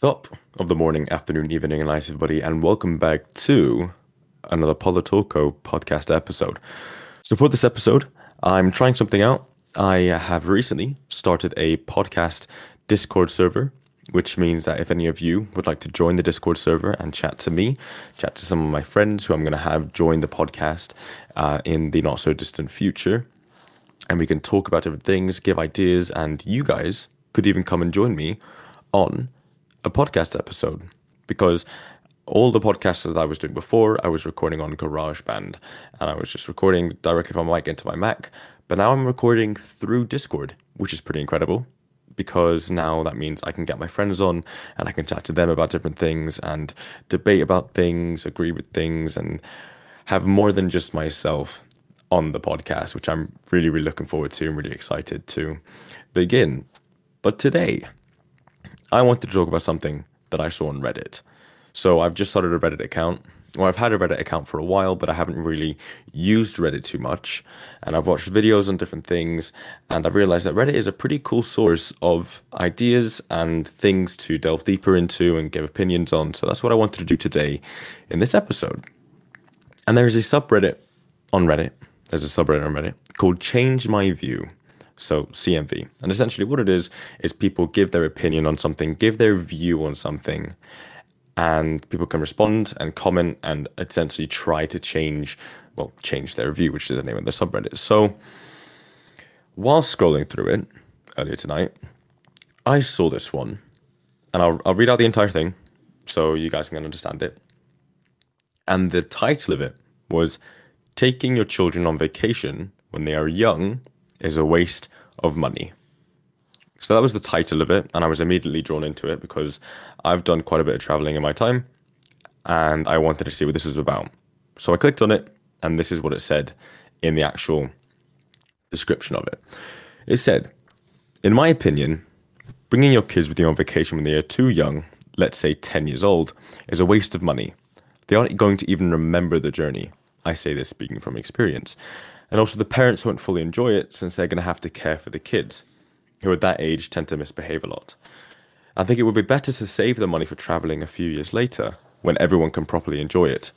Top of the morning, afternoon, evening, and night, everybody, and welcome back to another Politalko podcast episode. So, for this episode, I'm trying something out. I have recently started a podcast Discord server, which means that if any of you would like to join the Discord server and chat to me, chat to some of my friends who I'm going to have join the podcast uh, in the not so distant future, and we can talk about different things, give ideas, and you guys could even come and join me on a podcast episode because all the podcasts that I was doing before, I was recording on GarageBand and I was just recording directly from my mic into my Mac. But now I'm recording through Discord, which is pretty incredible because now that means I can get my friends on and I can chat to them about different things and debate about things, agree with things, and have more than just myself on the podcast, which I'm really, really looking forward to and really excited to begin. But today, I wanted to talk about something that I saw on Reddit. So I've just started a Reddit account. Well, I've had a Reddit account for a while, but I haven't really used Reddit too much. And I've watched videos on different things, and I've realized that Reddit is a pretty cool source of ideas and things to delve deeper into and give opinions on. So that's what I wanted to do today in this episode. And there is a subreddit on Reddit. There's a subreddit on Reddit called Change My View so CMV. And essentially, what it is is people give their opinion on something, give their view on something, and people can respond and comment and essentially try to change, well, change their view, which is the name of the subreddit. So, while scrolling through it earlier tonight, I saw this one, and I'll, I'll read out the entire thing so you guys can understand it. And the title of it was Taking Your Children on Vacation When They Are Young is a waste of money. So that was the title of it, and I was immediately drawn into it because I've done quite a bit of traveling in my time, and I wanted to see what this was about. So I clicked on it, and this is what it said in the actual description of it. It said, In my opinion, bringing your kids with you on vacation when they are too young, let's say 10 years old, is a waste of money. They aren't going to even remember the journey. I say this speaking from experience and also the parents won't fully enjoy it since they're going to have to care for the kids, who at that age tend to misbehave a lot. I think it would be better to save the money for traveling a few years later, when everyone can properly enjoy it.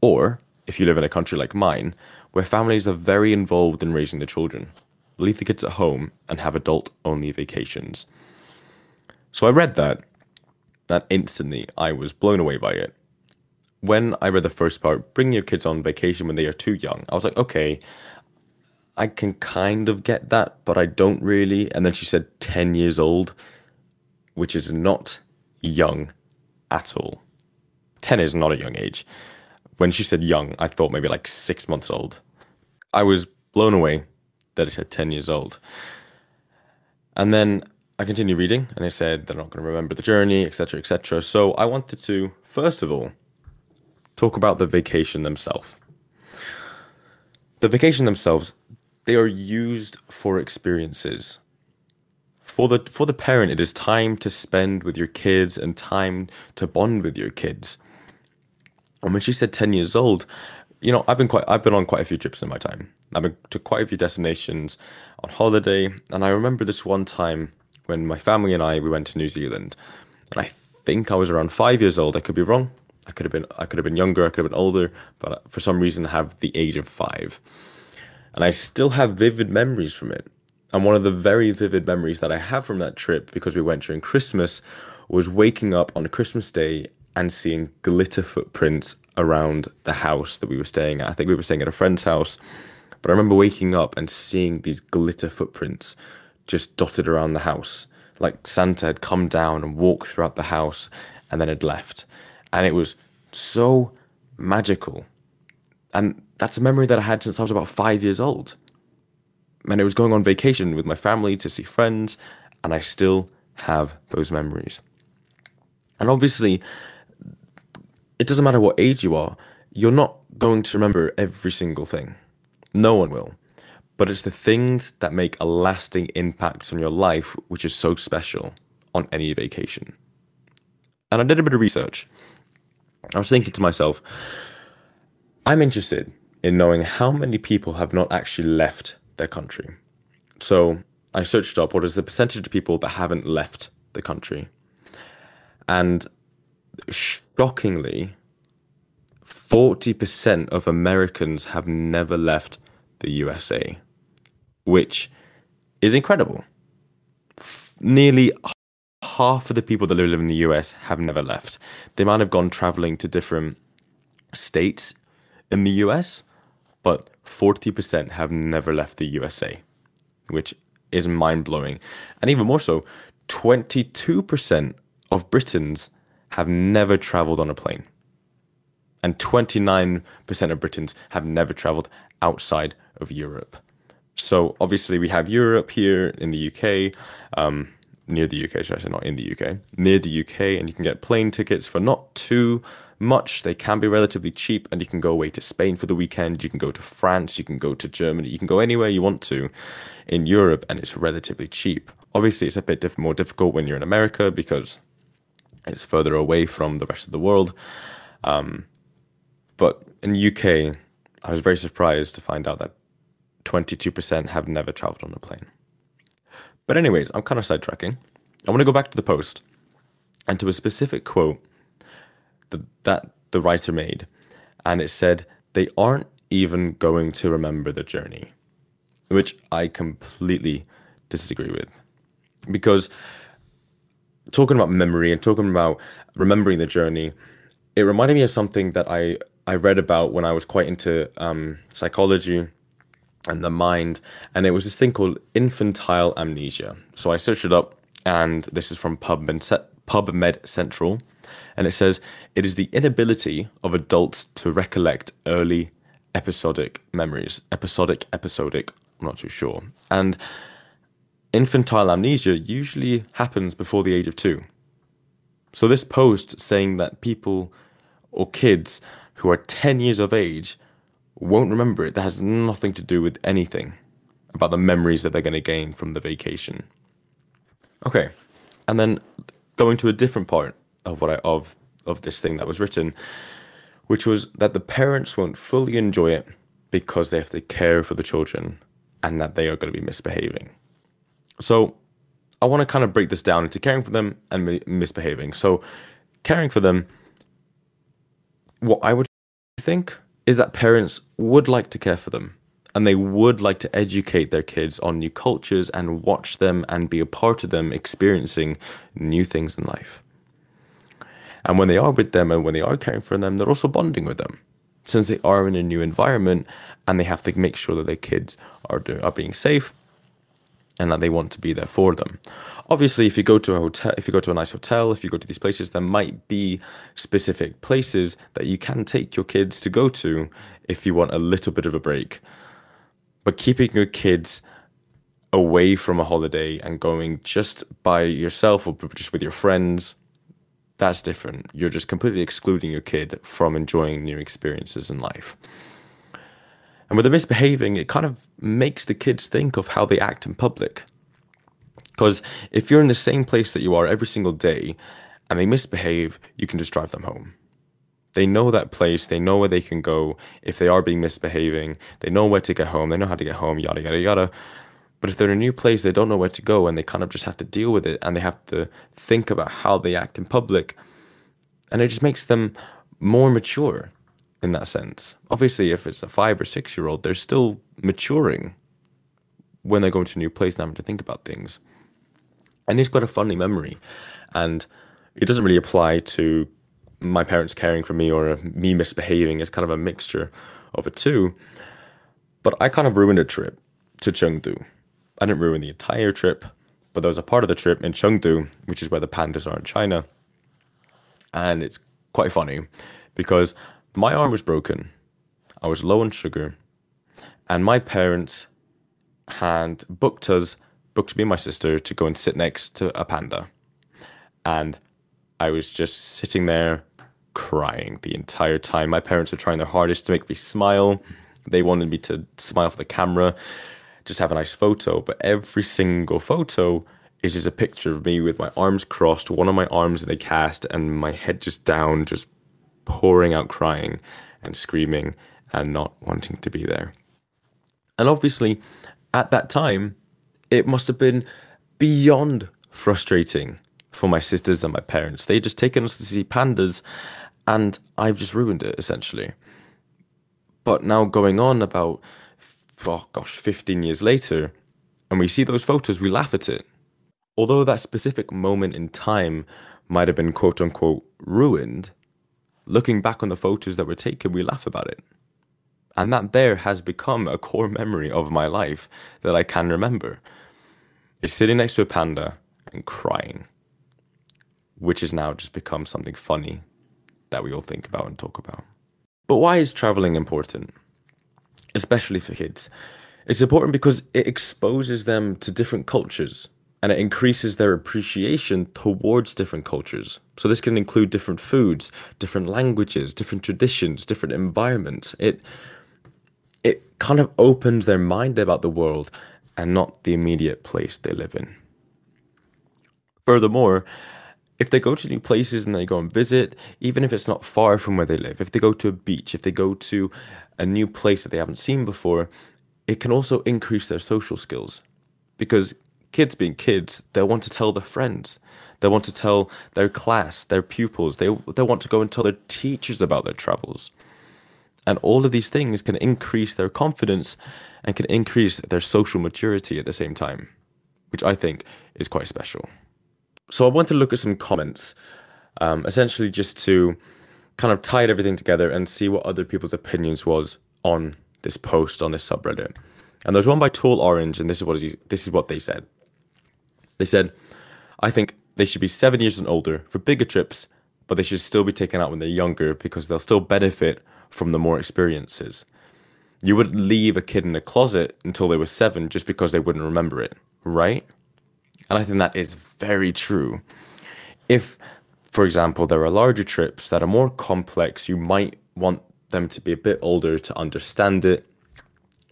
Or, if you live in a country like mine, where families are very involved in raising the children, leave the kids at home and have adult only vacations. So I read that, and instantly I was blown away by it. When I read the first part, bring your kids on vacation when they are too young, I was like, okay, I can kind of get that, but I don't really. And then she said 10 years old, which is not young at all. 10 is not a young age. When she said young, I thought maybe like six months old. I was blown away that it said 10 years old. And then I continued reading, and it said they're not going to remember the journey, etc., etc. So I wanted to, first of all, talk about the vacation themselves. The vacation themselves, they are used for experiences. For the for the parent, it is time to spend with your kids and time to bond with your kids. And when she said ten years old, you know, I've been quite I've been on quite a few trips in my time. I've been to quite a few destinations on holiday, and I remember this one time when my family and I we went to New Zealand, and I think I was around five years old. I could be wrong. I could have been I could have been younger. I could have been older, but for some reason I have the age of five and I still have vivid memories from it. And one of the very vivid memories that I have from that trip, because we went during Christmas, was waking up on Christmas Day and seeing glitter footprints around the house that we were staying at. I think we were staying at a friend's house, but I remember waking up and seeing these glitter footprints just dotted around the house. Like Santa had come down and walked throughout the house and then had left. And it was so magical. And that's a memory that I had since I was about five years old. And it was going on vacation with my family to see friends, and I still have those memories. And obviously, it doesn't matter what age you are, you're not going to remember every single thing. No one will. But it's the things that make a lasting impact on your life which is so special on any vacation. And I did a bit of research. I was thinking to myself, I'm interested in knowing how many people have not actually left their country. So I searched up what is the percentage of people that haven't left the country. And shockingly, 40% of Americans have never left the USA, which is incredible. Nearly half of the people that live in the US have never left. They might have gone traveling to different states in the US, but 40% have never left the USA, which is mind blowing. And even more so, 22% of Britons have never traveled on a plane. And 29% of Britons have never traveled outside of Europe. So obviously, we have Europe here in the UK, um, near the UK, should I say, not in the UK, near the UK, and you can get plane tickets for not too much. They can be relatively cheap, and you can go away to Spain for the weekend. You can go to France, you can go to Germany, you can go anywhere you want to in Europe, and it's relatively cheap. Obviously, it's a bit diff- more difficult when you're in America because it's further away from the rest of the world. Um, but in the UK, I was very surprised to find out that 22% have never traveled on a plane. But, anyways, I'm kind of sidetracking. I want to go back to the post and to a specific quote that, that the writer made. And it said, They aren't even going to remember the journey, which I completely disagree with. Because talking about memory and talking about remembering the journey, it reminded me of something that I, I read about when I was quite into um, psychology and the mind, and it was this thing called infantile amnesia. So I searched it up, and this is from PubMed, Central, and it says it is the inability of adults to recollect early episodic memories. Episodic, episodic, I'm not too sure. And infantile amnesia usually happens before the age of two. So this post saying that people or kids who are 10 years of age won't remember it. That has nothing to do with anything about the memories that they're going to gain from the vacation. Okay, and then going to a different part of what I of of this thing that was written, which was that the parents won't fully enjoy it because they have to care for the children and that they are going to be misbehaving. So, I want to kind of break this down into caring for them and misbehaving. So, caring for them, what I would think is that parents would like to care for them and they would like to educate their kids on new cultures and watch them and be a part of them experiencing new things in life. And when they are with them and when they are caring for them, they're also bonding with them since they are in a new environment and they have to make sure that their kids are, are being safe and that they want to be there for them. Obviously, if you go to a hotel, if you go to a nice hotel, if you go to these places, there might be specific places that you can take your kids to go to if you want a little bit of a break. But keeping your kids away from a holiday and going just by yourself or just with your friends, that's different. You're just completely excluding your kid from enjoying new experiences in life. And with the misbehaving, it kind of makes the kids think of how they act in public. Because if you're in the same place that you are every single day and they misbehave, you can just drive them home. They know that place, they know where they can go if they are being misbehaving, they know where to get home, they know how to get home, yada, yada, yada. But if they're in a new place, they don't know where to go and they kind of just have to deal with it and they have to think about how they act in public. And it just makes them more mature in that sense. Obviously, if it's a five or six year old, they're still maturing when they go into a new place and having to think about things. And it's quite a funny memory. And it doesn't really apply to my parents caring for me or me misbehaving. It's kind of a mixture of it too. But I kind of ruined a trip to Chengdu. I didn't ruin the entire trip, but there was a part of the trip in Chengdu, which is where the pandas are in China. And it's quite funny because my arm was broken. I was low on sugar. And my parents had booked us, booked me and my sister to go and sit next to a panda. And I was just sitting there crying the entire time. My parents were trying their hardest to make me smile. They wanted me to smile for the camera, just have a nice photo. But every single photo is just a picture of me with my arms crossed, one of my arms in a cast, and my head just down, just pouring out crying and screaming and not wanting to be there. And obviously, at that time, it must have been beyond frustrating for my sisters and my parents. They just taken us to see pandas, and I've just ruined it essentially. But now going on about, oh gosh, 15 years later, and we see those photos, we laugh at it. Although that specific moment in time might have been quote unquote ruined, looking back on the photos that were taken, we laugh about it. And that there has become a core memory of my life that I can remember. Is sitting next to a panda and crying, which has now just become something funny that we all think about and talk about. But why is traveling important? Especially for kids. It's important because it exposes them to different cultures and it increases their appreciation towards different cultures. So this can include different foods, different languages, different traditions, different environments. It it kind of opens their mind about the world and not the immediate place they live in. Furthermore, if they go to new places and they go and visit, even if it's not far from where they live, if they go to a beach, if they go to a new place that they haven't seen before, it can also increase their social skills because kids being kids, they'll want to tell their friends. They want to tell their class, their pupils. They, they want to go and tell their teachers about their travels. And all of these things can increase their confidence and can increase their social maturity at the same time, which I think is quite special. So I want to look at some comments, um, essentially just to kind of tie everything together and see what other people's opinions was on this post on this subreddit. And there's one by Tall Orange, and this is what is, this is what they said. They said, I think they should be seven years and older for bigger trips, but they should still be taken out when they're younger because they'll still benefit from the more experiences. You wouldn't leave a kid in a closet until they were seven just because they wouldn't remember it, right? And I think that is very true. If, for example, there are larger trips that are more complex, you might want them to be a bit older to understand it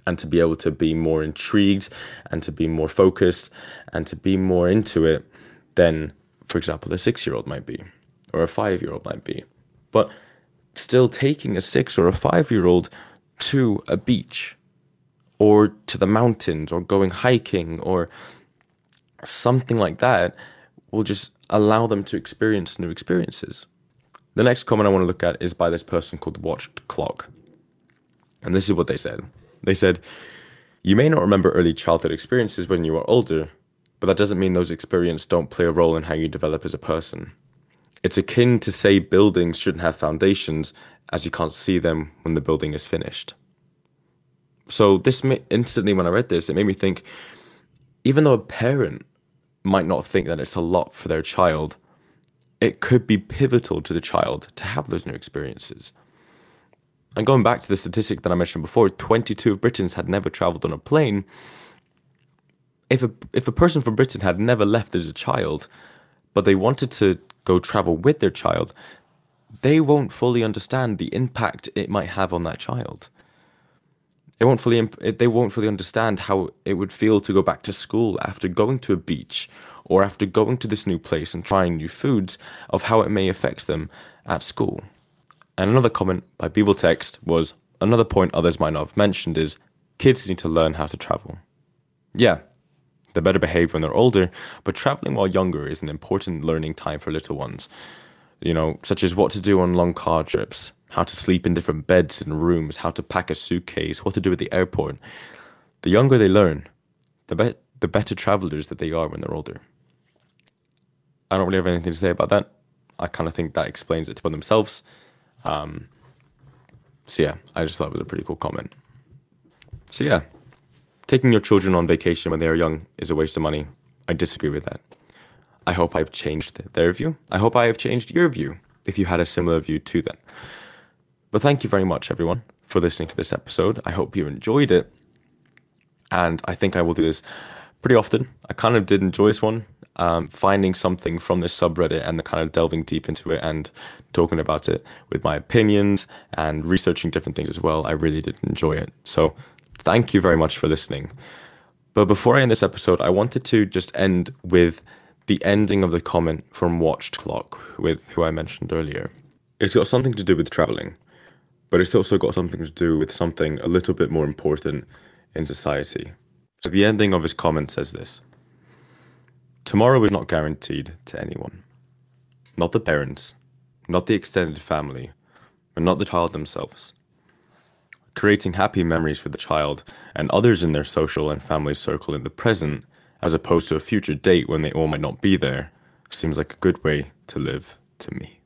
and to be able to be more intrigued and to be more focused and to be more into it than, for example, a six year old might be or a five year old might be. But still taking a six or a five year old to a beach or to the mountains or going hiking or something like that will just allow them to experience new experiences. The next comment I want to look at is by this person called Watched Clock. And this is what they said. They said, You may not remember early childhood experiences when you are older, but that doesn't mean those experiences don't play a role in how you develop as a person. It's akin to say buildings shouldn't have foundations as you can't see them when the building is finished. So this instantly when I read this, it made me think even though a parent might not think that it's a lot for their child, it could be pivotal to the child to have those new experiences. And going back to the statistic that I mentioned before, 22 of Britons had never traveled on a plane. If a, if a person from Britain had never left as a child, but they wanted to go travel with their child, they won't fully understand the impact it might have on that child. They won't fully they won't fully understand how it would feel to go back to school after going to a beach or after going to this new place and trying new foods of how it may affect them at school. And another comment by Beeble Text was another point others might not have mentioned is kids need to learn how to travel. Yeah, they're better behave when they're older, but traveling while younger is an important learning time for little ones. You know, such as what to do on long car trips, how to sleep in different beds and rooms, how to pack a suitcase, what to do at the airport. The younger they learn, the, be- the better travelers that they are when they're older. I don't really have anything to say about that. I kind of think that explains it for themselves. Um, so yeah, I just thought it was a pretty cool comment. So yeah, taking your children on vacation when they are young is a waste of money. I disagree with that. I hope I've changed their view. I hope I have changed your view if you had a similar view to them. But thank you very much, everyone, for listening to this episode. I hope you enjoyed it. And I think I will do this pretty often. I kind of did enjoy this one, um, finding something from this subreddit and the kind of delving deep into it and talking about it with my opinions and researching different things as well. I really did enjoy it. So thank you very much for listening. But before I end this episode, I wanted to just end with the ending of the comment from Watched Clock with who I mentioned earlier. It's got something to do with traveling but it's also got something to do with something a little bit more important in society. So the ending of his comment says this Tomorrow is not guaranteed to anyone. Not the parents, not the extended family, and not the child themselves. Creating happy memories for the child and others in their social and family circle in the present, as opposed to a future date when they all might not be there, seems like a good way to live to me.